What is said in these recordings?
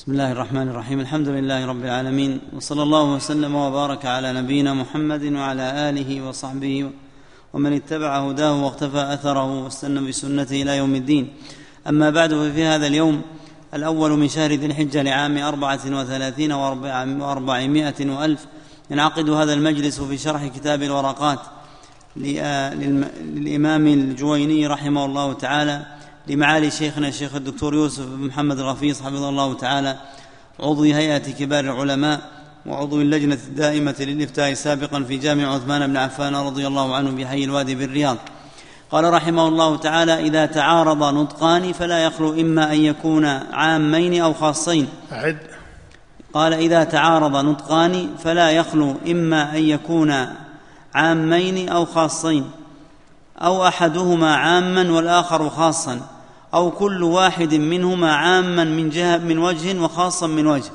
بسم الله الرحمن الرحيم الحمد لله رب العالمين وصلى الله وسلم وبارك على نبينا محمد وعلى اله وصحبه ومن اتبع هداه واقتفى اثره واستنى بسنته إلى يوم الدين اما بعد ففي هذا اليوم الأول من شهر ذي الحجه لعام اربعه وثلاثين واربعمائه والف ينعقد هذا المجلس في شرح كتاب الورقات للامام الجويني رحمه الله تعالى لمعالي شيخنا الشيخ الدكتور يوسف بن محمد الغفيص حفظه الله تعالى عضو هيئة كبار العلماء وعضو اللجنة الدائمة للإفتاء سابقا في جامع عثمان بن عفان رضي الله عنه بحي الوادي بالرياض. قال رحمه الله تعالى إذا تعارض نطقان فلا يخلو إما أن يكون عامين أو خاصين. أعد. قال إذا تعارض نطقان فلا يخلو إما أن يكون عامين أو خاصين أو أحدهما عاما والآخر خاصا. أو كل واحد منهما عاما من جهة من وجه وخاصا من وجه.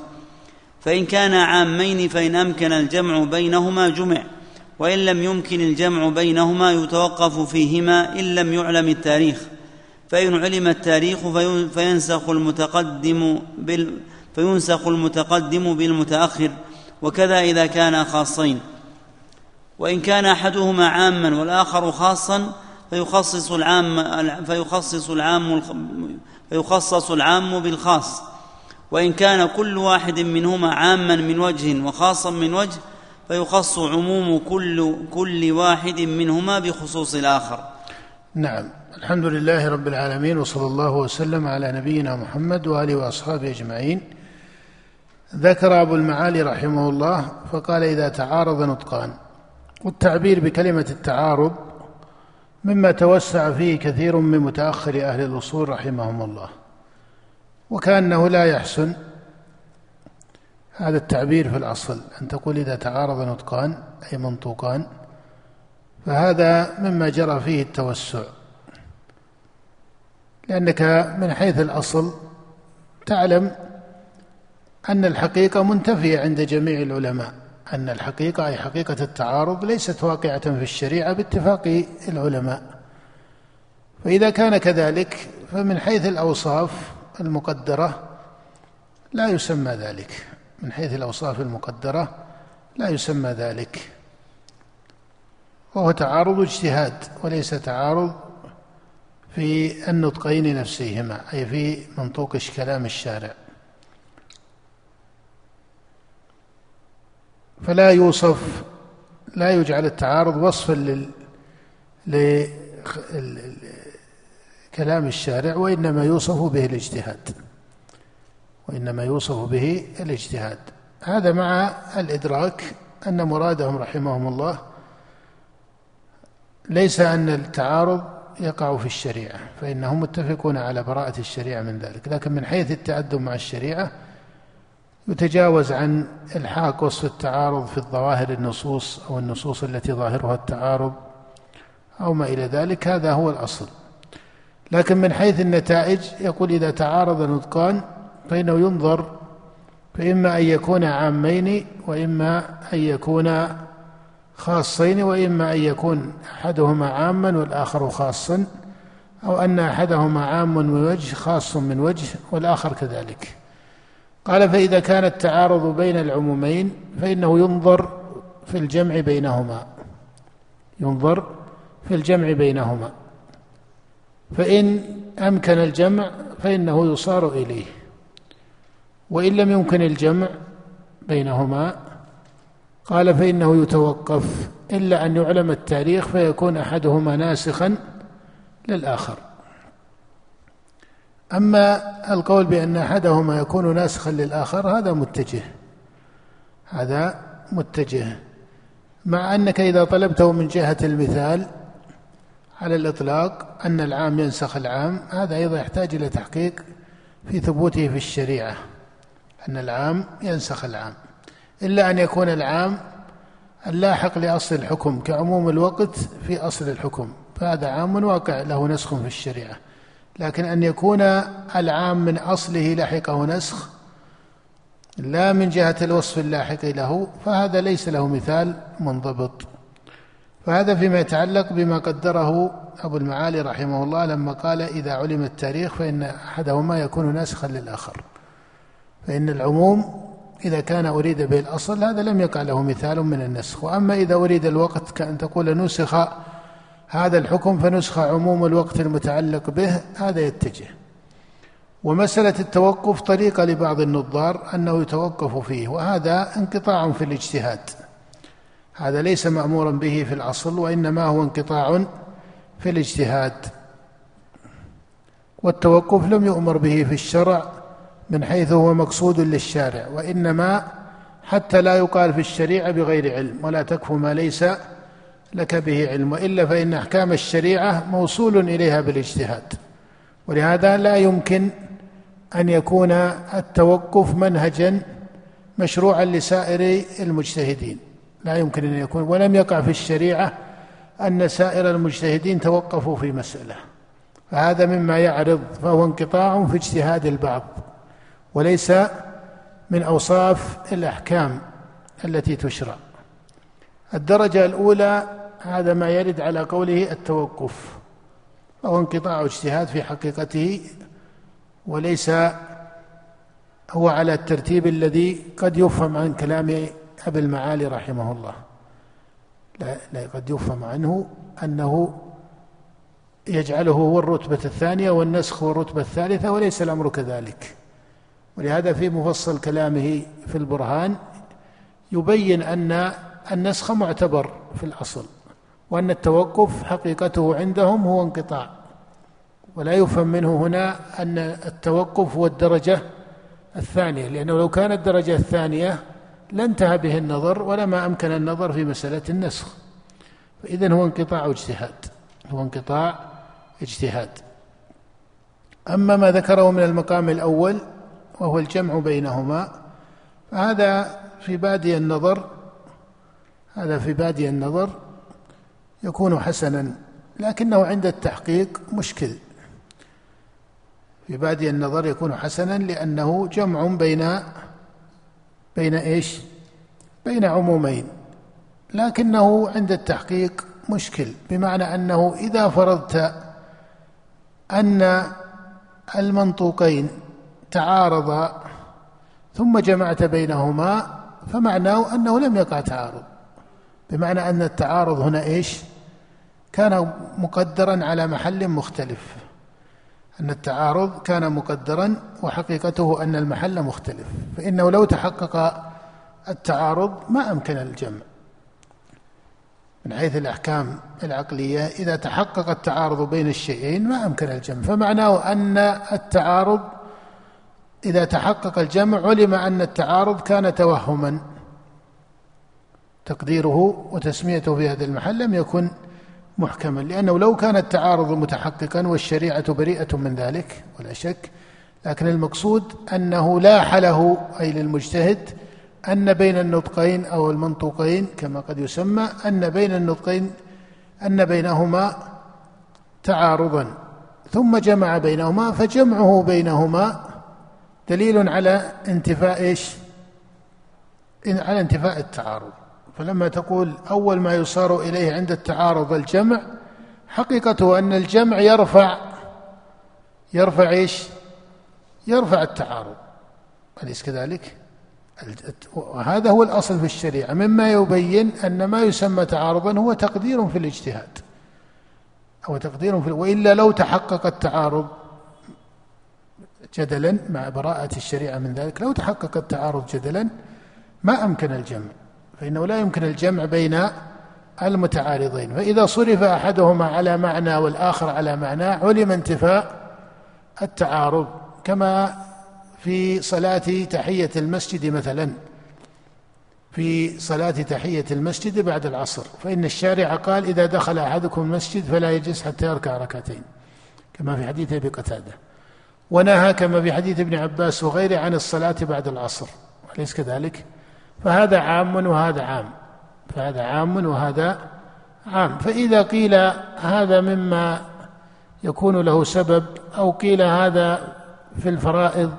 فإن كان عامين فإن أمكن الجمع بينهما جمع وإن لم يمكن الجمع بينهما يتوقف فيهما إن لم يعلم التاريخ. فإن علم التاريخ فينسخ المتقدم بال فينسخ المتقدم بالمتأخر وكذا إذا كانا خاصين. وإن كان أحدهما عاما والآخر خاصا فيخصص العام فيخصص العام فيخصص العام بالخاص. وإن كان كل واحد منهما عاما من وجه وخاصا من وجه فيخص عموم كل كل واحد منهما بخصوص الآخر. نعم. الحمد لله رب العالمين وصلى الله وسلم على نبينا محمد وآله وأصحابه أجمعين. ذكر أبو المعالي رحمه الله فقال إذا تعارض نطقان. والتعبير بكلمة التعارض مما توسع فيه كثير من متأخر أهل الأصول رحمهم الله. وكأنه لا يحسن هذا التعبير في الأصل أن تقول إذا تعارض نطقان أي منطوقان فهذا مما جرى فيه التوسع. لأنك من حيث الأصل تعلم أن الحقيقة منتفية عند جميع العلماء. أن الحقيقة أي حقيقة التعارض ليست واقعة في الشريعة باتفاق العلماء. فإذا كان كذلك فمن حيث الأوصاف المقدرة لا يسمى ذلك. من حيث الأوصاف المقدرة لا يسمى ذلك. وهو تعارض اجتهاد وليس تعارض في النطقين نفسيهما أي في منطوق كلام الشارع. فلا يوصف لا يجعل التعارض وصفا لل لكلام الشارع وإنما يوصف به الاجتهاد. وإنما يوصف به الاجتهاد. هذا مع الإدراك أن مرادهم رحمهم الله ليس أن التعارض يقع في الشريعة فإنهم متفقون على براءة الشريعة من ذلك. لكن من حيث التأدب مع الشريعة يتجاوز عن إلحاق وصف التعارض في الظواهر النصوص أو النصوص التي ظاهرها التعارض أو ما إلى ذلك هذا هو الأصل. لكن من حيث النتائج يقول إذا تعارض نطقان فإنه ينظر فإما أن يكون عامين وإما أن يكون خاصين وإما أن يكون أحدهما عاما والآخر خاصا أو أن أحدهما عام من وجه خاص من وجه والآخر كذلك. قال فإذا كان التعارض بين العمومين فإنه ينظر في الجمع بينهما. ينظر في الجمع بينهما. فإن أمكن الجمع فإنه يصار إليه. وإن لم يمكن الجمع بينهما قال فإنه يتوقف. إلا أن يعلم التاريخ فيكون أحدهما ناسخا للآخر. أما القول بأن أحدهما يكون ناسخا للآخر هذا متجه. هذا متجه. مع أنك إذا طلبته من جهة المثال على الإطلاق أن العام ينسخ العام هذا أيضا يحتاج إلى تحقيق في ثبوته في الشريعة أن العام ينسخ العام. إلا أن يكون العام اللاحق لأصل الحكم كعموم الوقت في أصل الحكم فهذا عام واقع له نسخ في الشريعة. لكن أن يكون العام من أصله لحقه نسخ لا من جهة الوصف اللاحق له فهذا ليس له مثال منضبط. فهذا فيما يتعلق بما قدره أبو المعالي رحمه الله لما قال إذا علم التاريخ فإن أحدهما يكون ناسخا للآخر. فإن العموم إذا كان أريد به الأصل هذا لم يقع له مثال من النسخ. وأما إذا أريد الوقت كأن تقول نسخ هذا الحكم فنسخ عموم الوقت المتعلق به هذا يتجه. ومسألة التوقف طريقة لبعض النظار أنه يتوقف فيه وهذا انقطاع في الاجتهاد. هذا ليس مأمورا به في الأصل وإنما هو انقطاع في الاجتهاد. والتوقف لم يؤمر به في الشرع من حيث هو مقصود للشارع وإنما حتى لا يقال في الشريعة بغير علم ولا تكف ما ليس لك به علم وإلا فإن أحكام الشريعة موصول إليها بالاجتهاد. ولهذا لا يمكن أن يكون التوقف منهجا مشروعا لسائر المجتهدين. لا يمكن أن يكون. ولم يقع في الشريعة أن سائر المجتهدين توقفوا في مسألة. فهذا مما يعرض فهو انقطاع في اجتهاد البعض. وليس من أوصاف الأحكام التي تشرع. الدرجة الأولى هذا ما يرد على قوله التوقف وهو انقطاع اجتهاد في حقيقته وليس هو على الترتيب الذي قد يفهم عن كلام أبي المعالي رحمه الله. لا, لا قد يفهم عنه أنه يجعله هو الرتبة الثانية والنسخ هو الرتبة الثالثة وليس الأمر كذلك. ولهذا في مفصل كلامه في البرهان يبين أن النسخ معتبر في الأصل وأن التوقف حقيقته عندهم هو انقطاع. ولا يفهم منه هنا أن التوقف هو الدرجة الثانية لأنه لو كانت الدرجة الثانية لانتهى به النظر ولما أمكن النظر في مسألة النسخ. فإذا هو انقطاع اجتهاد هو انقطاع اجتهاد. أما ما ذكره من المقام الأول وهو الجمع بينهما فهذا في بادي النظر هذا في بادي النظر يكون حسنا لكنه عند التحقيق مشكل في بادي النظر يكون حسنا لأنه جمع بين بين إيش؟ بين عمومين لكنه عند التحقيق مشكل بمعنى أنه إذا فرضت أن المنطوقين تعارضا ثم جمعت بينهما فمعناه أنه لم يقع تعارض بمعنى أن التعارض هنا إيش؟ كان مقدرا على محل مختلف. أن التعارض كان مقدرا وحقيقته أن المحل مختلف. فإنه لو تحقق التعارض ما أمكن الجمع. من حيث الأحكام العقلية إذا تحقق التعارض بين الشيئين ما أمكن الجمع. فمعناه أن التعارض إذا تحقق الجمع علم أن التعارض كان توهما. تقديره وتسميته في هذا المحل لم يكن محكما لأنه لو كان التعارض متحققا والشريعة بريئة من ذلك ولا شك لكن المقصود أنه لاح له أي للمجتهد أن بين النطقين أو المنطوقين كما قد يسمى أن بين النطقين أن بينهما تعارضا ثم جمع بينهما فجمعه بينهما دليل على انتفاء إيش؟ على انتفاء التعارض فلما تقول أول ما يصار إليه عند التعارض الجمع حقيقته أن الجمع يرفع يرفع إيش؟ يرفع التعارض. أليس كذلك؟ وهذا هو الأصل في الشريعة. مما يبين أن ما يسمى تعارضا هو تقدير في الاجتهاد أو تقدير في وإلا لو تحقق التعارض جدلا مع براءة الشريعة من ذلك لو تحقق التعارض جدلا ما أمكن الجمع. فإنه لا يمكن الجمع بين المتعارضين. فإذا صرف أحدهما على معنى والآخر على معنى علم انتفاء التعارض كما في صلاة تحية المسجد مثلا. في صلاة تحية المسجد بعد العصر. فإن الشارع قال إذا دخل أحدكم المسجد فلا يجلس حتى يركع ركعتين كما في حديث أبي قتادة. ونهى كما في حديث ابن عباس وغيره عن الصلاة بعد العصر. أليس كذلك؟ فهذا عام وهذا عام. فهذا عام وهذا عام. فإذا قيل هذا مما يكون له سبب أو قيل هذا في الفرائض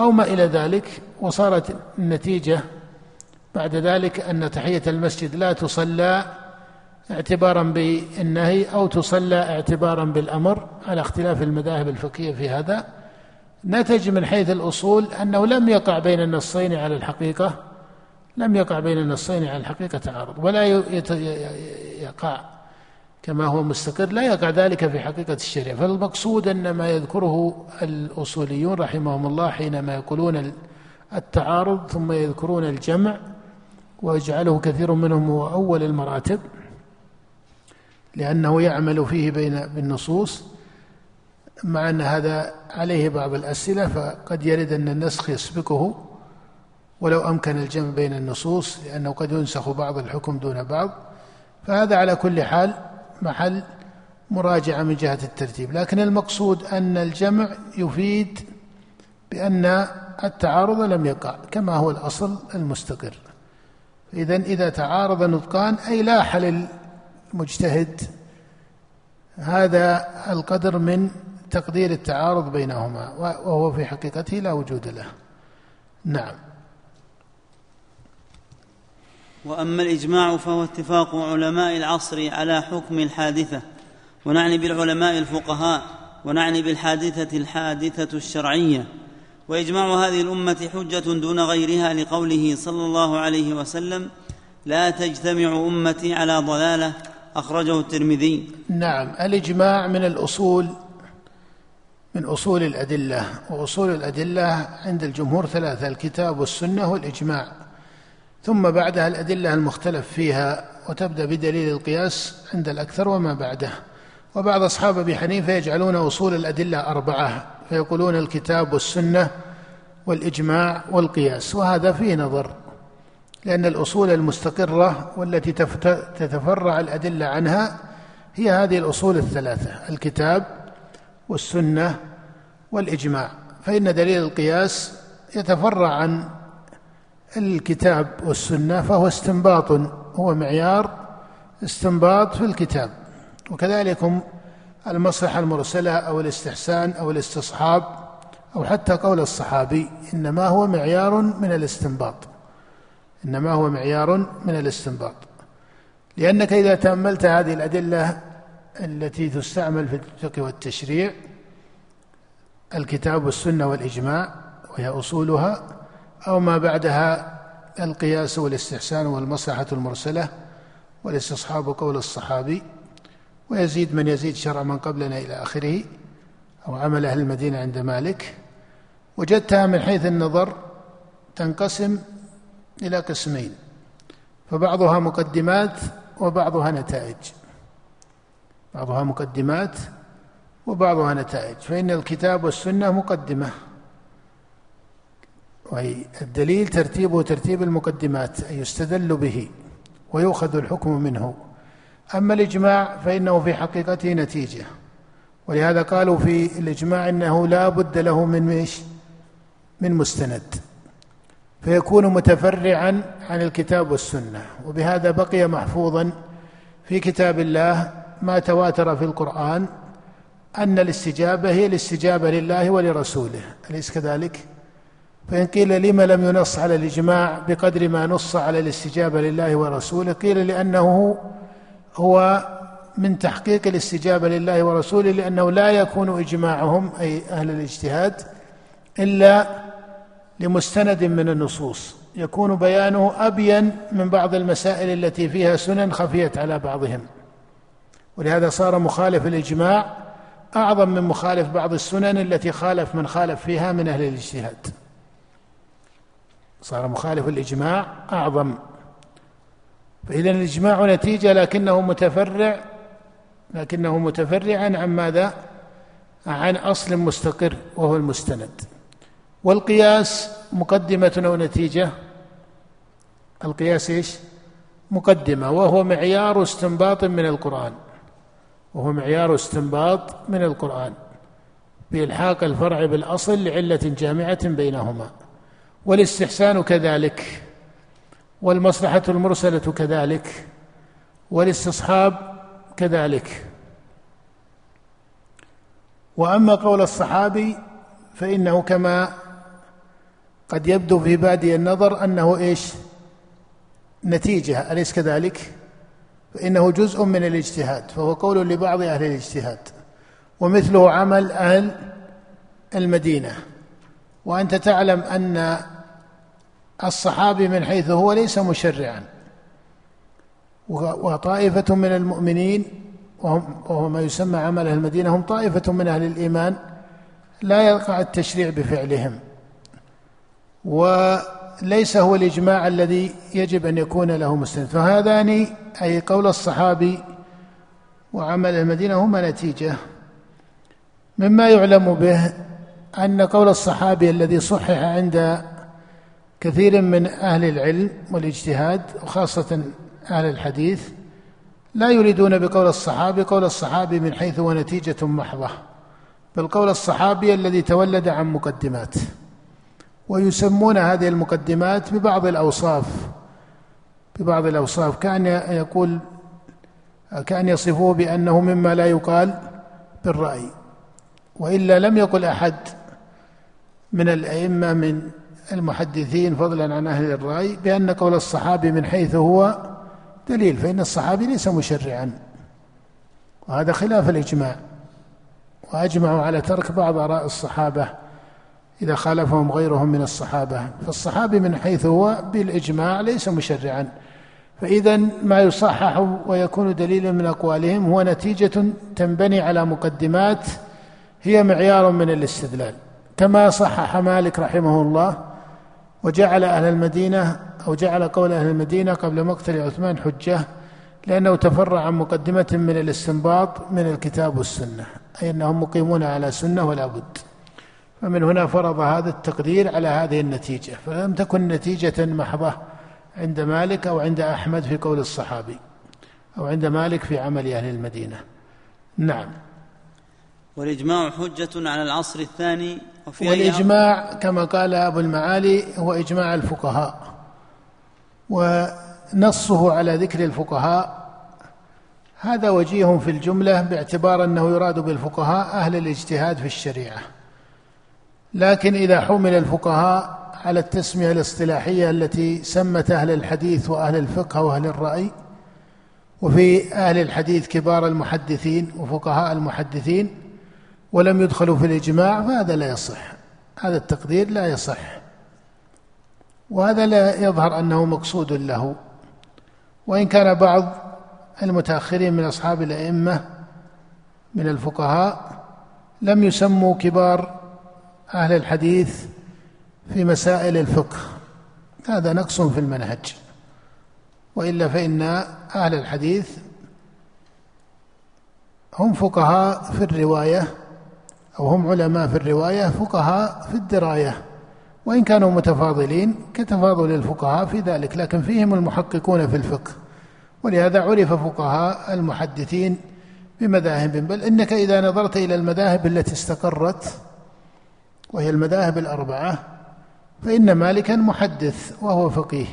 أو ما إلى ذلك وصارت النتيجة بعد ذلك أن تحية المسجد لا تصلى اعتبارا بالنهي أو تصلى اعتبارا بالأمر على اختلاف المذاهب الفقهية في هذا. نتج من حيث الأصول أنه لم يقع بين النصين على الحقيقة. لم يقع بين النصين على الحقيقة تعارض ولا يقع كما هو مستقر لا يقع ذلك في حقيقة الشريعة. فالمقصود أن ما يذكره الأصوليون رحمهم الله حينما يقولون التعارض ثم يذكرون الجمع ويجعله كثير منهم هو أول المراتب لأنه يعمل فيه بين بالنصوص مع أن هذا عليه بعض الأسئلة فقد يرد أن النسخ يسبقه. ولو أمكن الجمع بين النصوص لأنه قد ينسخ بعض الحكم دون بعض فهذا على كل حال محل مراجعة من جهة الترتيب. لكن المقصود أن الجمع يفيد بأن التعارض لم يقع كما هو الأصل المستقر. إذا إذا تعارض نطقان أي لاح للمجتهد هذا القدر من تقدير التعارض بينهما وهو في حقيقته لا وجود له. نعم. وأما الإجماع فهو اتفاق علماء العصر على حكم الحادثة ونعني بالعلماء الفقهاء ونعني بالحادثة الحادثة الشرعية. وإجماع هذه الأمة حجة دون غيرها لقوله صلى الله عليه وسلم لا تجتمع أمتي على ضلالة أخرجه الترمذي. نعم الإجماع من الأصول من أصول الأدلة وأصول الأدلة عند الجمهور ثلاثة الكتاب والسنة والإجماع. ثم بعدها الأدلة المختلف فيها وتبدأ بدليل القياس عند الأكثر وما بعده. وبعض أصحاب أبي حنيفة يجعلون أصول الأدلة أربعة فيقولون الكتاب والسنة والإجماع والقياس وهذا فيه نظر لأن الأصول المستقرة والتي تتفرع الأدلة عنها هي هذه الأصول الثلاثة الكتاب والسنة والإجماع. فإن دليل القياس يتفرع عن الكتاب والسنة فهو استنباط هو معيار استنباط في الكتاب. وكذلك المصلحة المرسلة أو الاستحسان أو الاستصحاب أو حتى قول الصحابي إنما هو معيار من الاستنباط. إنما هو معيار من الاستنباط. لأنك إذا تأملت هذه الأدلة التي تستعمل في الفقه والتشريع الكتاب والسنة والإجماع وهي أصولها أو ما بعدها القياس والاستحسان والمصلحة المرسلة والاستصحاب قول الصحابي ويزيد من يزيد شرع من قبلنا إلى آخره أو عمل أهل المدينة عند مالك. وجدتها من حيث النظر تنقسم إلى قسمين فبعضها مقدمات وبعضها نتائج. بعضها مقدمات وبعضها نتائج فإن الكتاب والسنة مقدمة. الدليل ترتيبه ترتيب المقدمات أي يستدل به ويؤخذ الحكم منه. أما الإجماع فإنه في حقيقته نتيجة. ولهذا قالوا في الإجماع إنه لا بد له من ميش من مستند. فيكون متفرعا عن الكتاب والسنة. وبهذا بقي محفوظا في كتاب الله ما تواتر في القرآن أن الاستجابة هي الاستجابة لله ولرسوله. أليس كذلك؟ فإن قيل لما لم ينص على الإجماع بقدر ما نص على الاستجابة لله ورسوله قيل لأنه هو من تحقيق الاستجابة لله ورسوله لأنه لا يكون إجماعهم أي أهل الاجتهاد إلا لمستند من النصوص. يكون بيانه أبين من بعض المسائل التي فيها سنن خفيت على بعضهم. ولهذا صار مخالف الإجماع أعظم من مخالف بعض السنن التي خالف من خالف فيها من أهل الاجتهاد. صار مخالف الإجماع أعظم. فإذا الإجماع نتيجة لكنه متفرع لكنه متفرعا عن ماذا؟ عن أصل مستقر وهو المستند. والقياس مقدمة أو نتيجة؟ القياس إيش؟ مقدمة وهو معيار استنباط من القرآن. وهو معيار استنباط من القرآن. بإلحاق الفرع بالأصل لعلة جامعة بينهما. والاستحسان كذلك والمصلحة المرسلة كذلك والاستصحاب كذلك. وأما قول الصحابي فإنه كما قد يبدو في بادي النظر أنه إيش؟ نتيجة أليس كذلك؟ فإنه جزء من الاجتهاد فهو قول لبعض أهل الاجتهاد ومثله عمل أهل المدينة. وأنت تعلم أن الصحابي من حيث هو ليس مشرعا. وطائفة من المؤمنين وهم وهو ما يسمى عمل أهل المدينة هم طائفة من أهل الإيمان لا يقع التشريع بفعلهم. وليس هو الإجماع الذي يجب أن يكون له مستند. فهذان أي قول الصحابي وعمل المدينة هما نتيجة مما يعلم به أن قول الصحابي الذي صحح عند كثير من أهل العلم والاجتهاد وخاصة أهل الحديث لا يريدون بقول الصحابي قول الصحابي من حيث هو نتيجة محضة بل قول الصحابي الذي تولد عن مقدمات. ويسمون هذه المقدمات ببعض الأوصاف ببعض الأوصاف. كأن يقول كأن يصفوه بأنه مما لا يقال بالرأي. وإلا لم يقل أحد من الأئمة من المحدثين فضلا عن أهل الرأي بأن قول الصحابي من حيث هو دليل فإن الصحابي ليس مشرعا. وهذا خلاف الإجماع. وأجمعوا على ترك بعض آراء الصحابة إذا خالفهم غيرهم من الصحابة. فالصحابي من حيث هو بالإجماع ليس مشرعا. فإذا ما يصحح ويكون دليلا من أقوالهم هو نتيجة تنبني على مقدمات هي معيار من الاستدلال. كما صحح مالك رحمه الله وجعل أهل المدينة أو جعل قول أهل المدينة قبل مقتل عثمان حجة لأنه تفرع عن مقدمة من الاستنباط من الكتاب والسنة أي أنهم مقيمون على سنة ولا بد. فمن هنا فرض هذا التقدير على هذه النتيجة فلم تكن نتيجة محضة عند مالك أو عند أحمد في قول الصحابي أو عند مالك في عمل أهل المدينة. نعم. والإجماع حجة على العصر الثاني والإجماع كما قال أبو المعالي هو إجماع الفقهاء ونصه على ذكر الفقهاء. هذا وجيه في الجملة باعتبار أنه يراد بالفقهاء أهل الاجتهاد في الشريعة. لكن إذا حمل الفقهاء على التسمية الاصطلاحية التي سمت أهل الحديث وأهل الفقه وأهل الرأي وفي أهل الحديث كبار المحدثين وفقهاء المحدثين ولم يدخلوا في الإجماع فهذا لا يصح. هذا التقدير لا يصح. وهذا لا يظهر أنه مقصود له. وإن كان بعض المتأخرين من أصحاب الأئمة من الفقهاء لم يسموا كبار أهل الحديث في مسائل الفقه. هذا نقص في المنهج. وإلا فإن أهل الحديث هم فقهاء في الرواية أو هم علماء في الرواية فقهاء في الدراية. وإن كانوا متفاضلين كتفاضل الفقهاء في ذلك لكن فيهم المحققون في الفقه. ولهذا عرف فقهاء المحدثين بمذاهب بل إنك إذا نظرت إلى المذاهب التي استقرت وهي المذاهب الأربعة فإن مالكا محدث وهو فقيه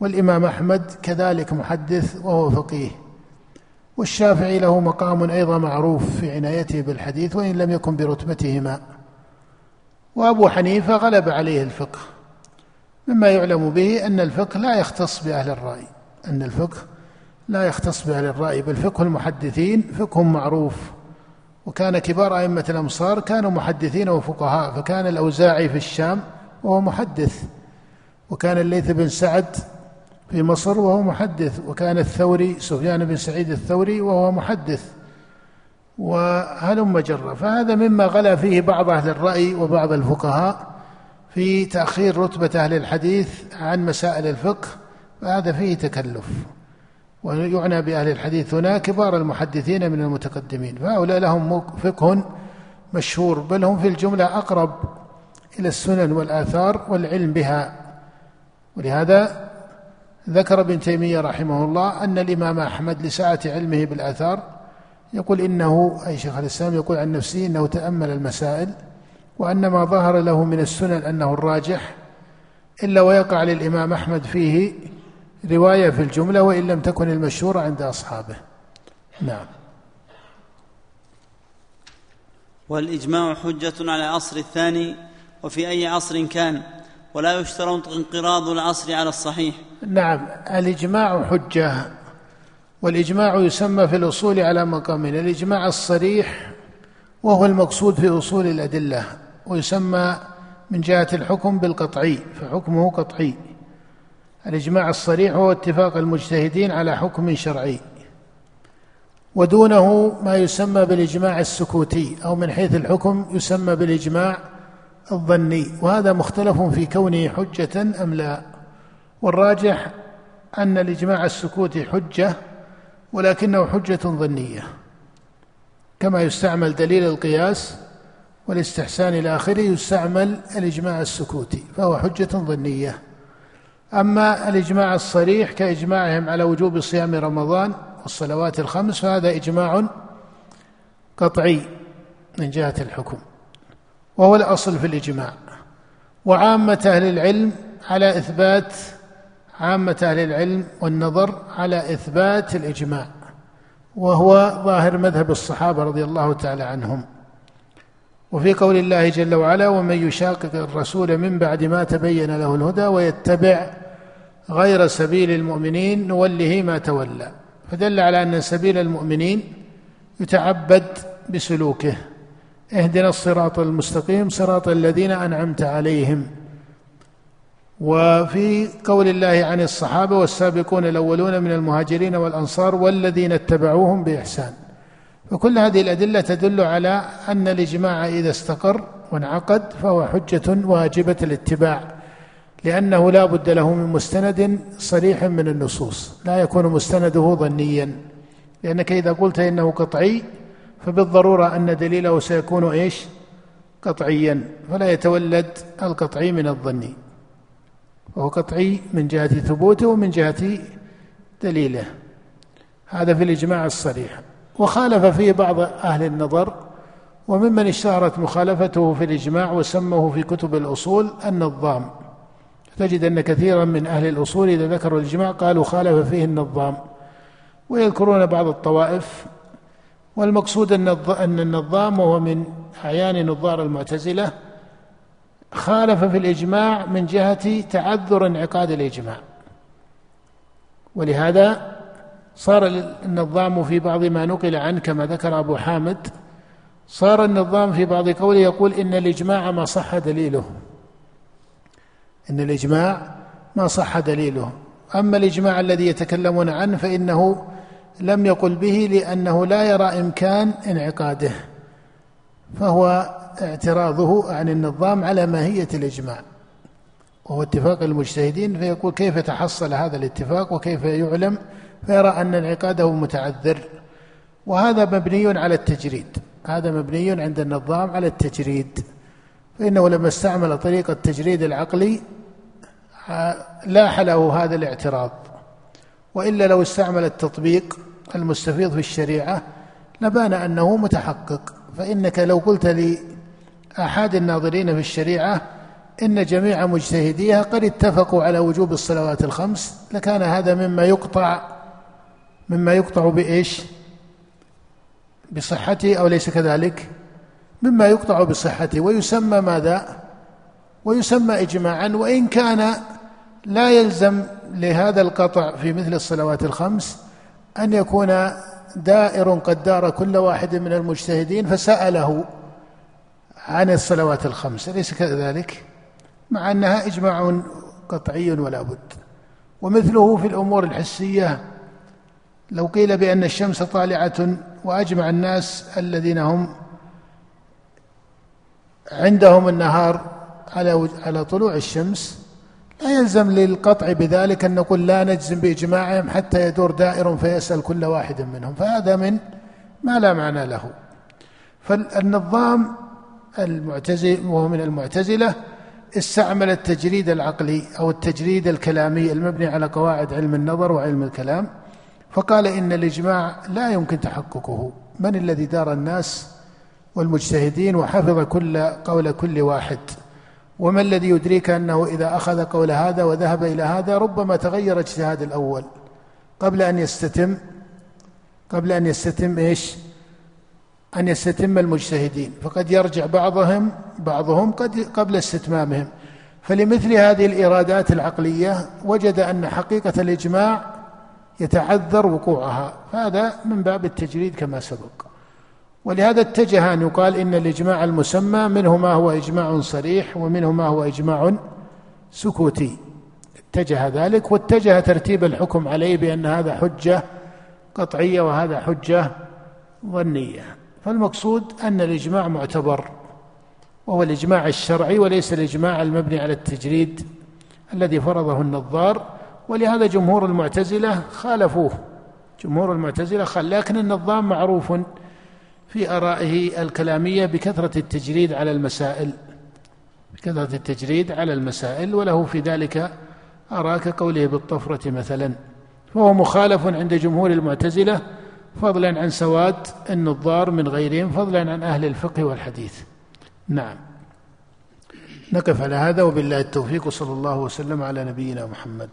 والإمام أحمد كذلك محدث وهو فقيه. والشافعي له مقام أيضا معروف في عنايته بالحديث وإن لم يكن برتبتهما. وأبو حنيفة غلب عليه الفقه. مما يعلم به أن الفقه لا يختص بأهل الرأي. أن الفقه لا يختص بأهل الرأي بل فقه المحدثين فقه معروف. وكان كبار أئمة الأمصار كانوا محدثين وفقهاء فكان الأوزاعي في الشام وهو محدث. وكان الليث بن سعد في مصر وهو محدث وكان الثوري سفيان بن سعيد الثوري وهو محدث وهلم جرة؟ فهذا مما غلا فيه بعض أهل الرأي وبعض الفقهاء في تأخير رتبة أهل الحديث عن مسائل الفقه فهذا فيه تكلف. ويعنى بأهل الحديث هنا كبار المحدثين من المتقدمين فهؤلاء لهم فقه مشهور بل هم في الجملة أقرب إلى السنن والآثار والعلم بها. ولهذا ذكر ابن تيمية رحمه الله أن الإمام أحمد لسعة علمه بالآثار يقول إنه أي شيخ الإسلام يقول عن نفسه إنه تأمل المسائل وأن ما ظهر له من السنن أنه الراجح إلا ويقع للإمام أحمد فيه رواية في الجملة وإن لم تكن المشهورة عند أصحابه. نعم. والإجماع حجة على العصر الثاني وفي أي عصر كان؟ ولا يشترط انقراض العصر على الصحيح. نعم الإجماع حجة والإجماع يسمى في الأصول على مقامين الإجماع الصريح وهو المقصود في أصول الأدلة ويسمى من جهة الحكم بالقطعي فحكمه قطعي. الإجماع الصريح هو اتفاق المجتهدين على حكم شرعي ودونه ما يسمى بالإجماع السكوتي أو من حيث الحكم يسمى بالإجماع الظني وهذا مختلف في كونه حجة أم لا. والراجح أن الإجماع السكوتي حجة ولكنه حجة ظنية. كما يستعمل دليل القياس والاستحسان إلى آخره يستعمل الإجماع السكوتي فهو حجة ظنية. أما الإجماع الصريح كإجماعهم على وجوب صيام رمضان والصلوات الخمس فهذا إجماع قطعي من جهة الحكم. وهو الأصل في الإجماع. وعامة أهل العلم على إثبات عامة أهل العلم والنظر على إثبات الإجماع. وهو ظاهر مذهب الصحابة رضي الله تعالى عنهم. وفي قول الله جل وعلا ومن يشاقق الرسول من بعد ما تبين له الهدى ويتبع غير سبيل المؤمنين نوله ما تولى. فدل على أن سبيل المؤمنين يتعبد بسلوكه. اهدنا الصراط المستقيم صراط الذين أنعمت عليهم. وفي قول الله عن الصحابة والسابقون الأولون من المهاجرين والأنصار والذين اتبعوهم بإحسان. فكل هذه الأدلة تدل على أن الإجماع إذا استقر وانعقد فهو حجة واجبة الاتباع لأنه لا بد له من مستند صريح من النصوص لا يكون مستنده ظنيا. لأنك إذا قلت إنه قطعي فبالضرورة أن دليله سيكون إيش؟ قطعيا فلا يتولد القطعي من الظني وهو قطعي من جهة ثبوته ومن جهة دليله. هذا في الإجماع الصريح. وخالف فيه بعض أهل النظر وممن اشتهرت مخالفته في الإجماع وسموه في كتب الأصول النظام. تجد أن كثيرا من أهل الأصول إذا ذكروا الإجماع قالوا خالف فيه النظام. ويذكرون بعض الطوائف والمقصود أن النظام وهو من أعيان نظار المعتزلة خالف في الإجماع من جهة تعذر انعقاد الإجماع. ولهذا صار النظام في بعض ما نقل عنه كما ذكر أبو حامد صار النظام في بعض قوله يقول إن الإجماع ما صح دليله. إن الإجماع ما صح دليله. أما الإجماع الذي يتكلمون عنه فإنه لم يقل به لأنه لا يرى إمكان انعقاده فهو اعتراضه عن النظام على ماهية الإجماع. وهو اتفاق المجتهدين فيقول كيف تحصل هذا الاتفاق وكيف يعلم؟ فيرى أن انعقاده متعذر. وهذا مبني على التجريد. هذا مبني عند النظام على التجريد. فإنه لما استعمل طريقة التجريد العقلي لاح له هذا الاعتراض. وإلا لو استعمل التطبيق المستفيض في الشريعة لبان أنه متحقق فإنك لو قلت لأحد الناظرين في الشريعة إن جميع مجتهديها قد اتفقوا على وجوب الصلوات الخمس لكان هذا مما يقطع مما يقطع بإيش؟ بصحته أو ليس كذلك؟ مما يقطع بصحته ويسمى ماذا؟ ويسمى إجماعا وإن كان لا يلزم لهذا القطع في مثل الصلوات الخمس أن يكون دائر قد دار كل واحد من المجتهدين فسأله عن الصلوات الخمس أليس كذلك؟ مع أنها إجماع قطعي ولا بد ومثله في الأمور الحسية لو قيل بأن الشمس طالعة وأجمع الناس الذين هم عندهم النهار على على طلوع الشمس لا يلزم للقطع بذلك أن نقول لا نجزم بإجماعهم حتى يدور دائر فيسأل كل واحد منهم فهذا من ما لا معنى له. فالنظام المعتزل وهو من المعتزلة استعمل التجريد العقلي أو التجريد الكلامي المبني على قواعد علم النظر وعلم الكلام فقال إن الإجماع لا يمكن تحققه. من الذي دار الناس والمجتهدين وحفظ كل قول كل واحد؟ وما الذي يدريك أنه إذا أخذ قول هذا وذهب إلى هذا ربما تغير اجتهاد الأول. قبل أن يستتم قبل أن يستتم إيش؟ أن يستتم المجتهدين. فقد يرجع بعضهم بعضهم قد قبل استتمامهم. فلمثل هذه الإرادات العقلية وجد أن حقيقة الإجماع يتعذر وقوعها. فهذا من باب التجريد كما سبق. ولهذا اتجه أن يقال إن الإجماع المسمى منه ما هو إجماع صريح ومنه ما هو إجماع سكوتي. اتجه ذلك واتجه ترتيب الحكم عليه بأن هذا حجة قطعية وهذا حجة ظنية. فالمقصود أن الإجماع معتبر وهو الإجماع الشرعي وليس الإجماع المبني على التجريد الذي فرضه النظار. ولهذا جمهور المعتزلة خالفوه. جمهور المعتزلة خال لكن النظام معروف في آرائه الكلامية بكثرة التجريد على المسائل. بكثرة التجريد على المسائل وله في ذلك آراء كقوله بالطفرة مثلا. فهو مخالف عند جمهور المعتزلة فضلا عن سواد النظار من غيرهم فضلا عن أهل الفقه والحديث. نعم. نقف على هذا وبالله التوفيق صلى الله وسلم على نبينا محمد.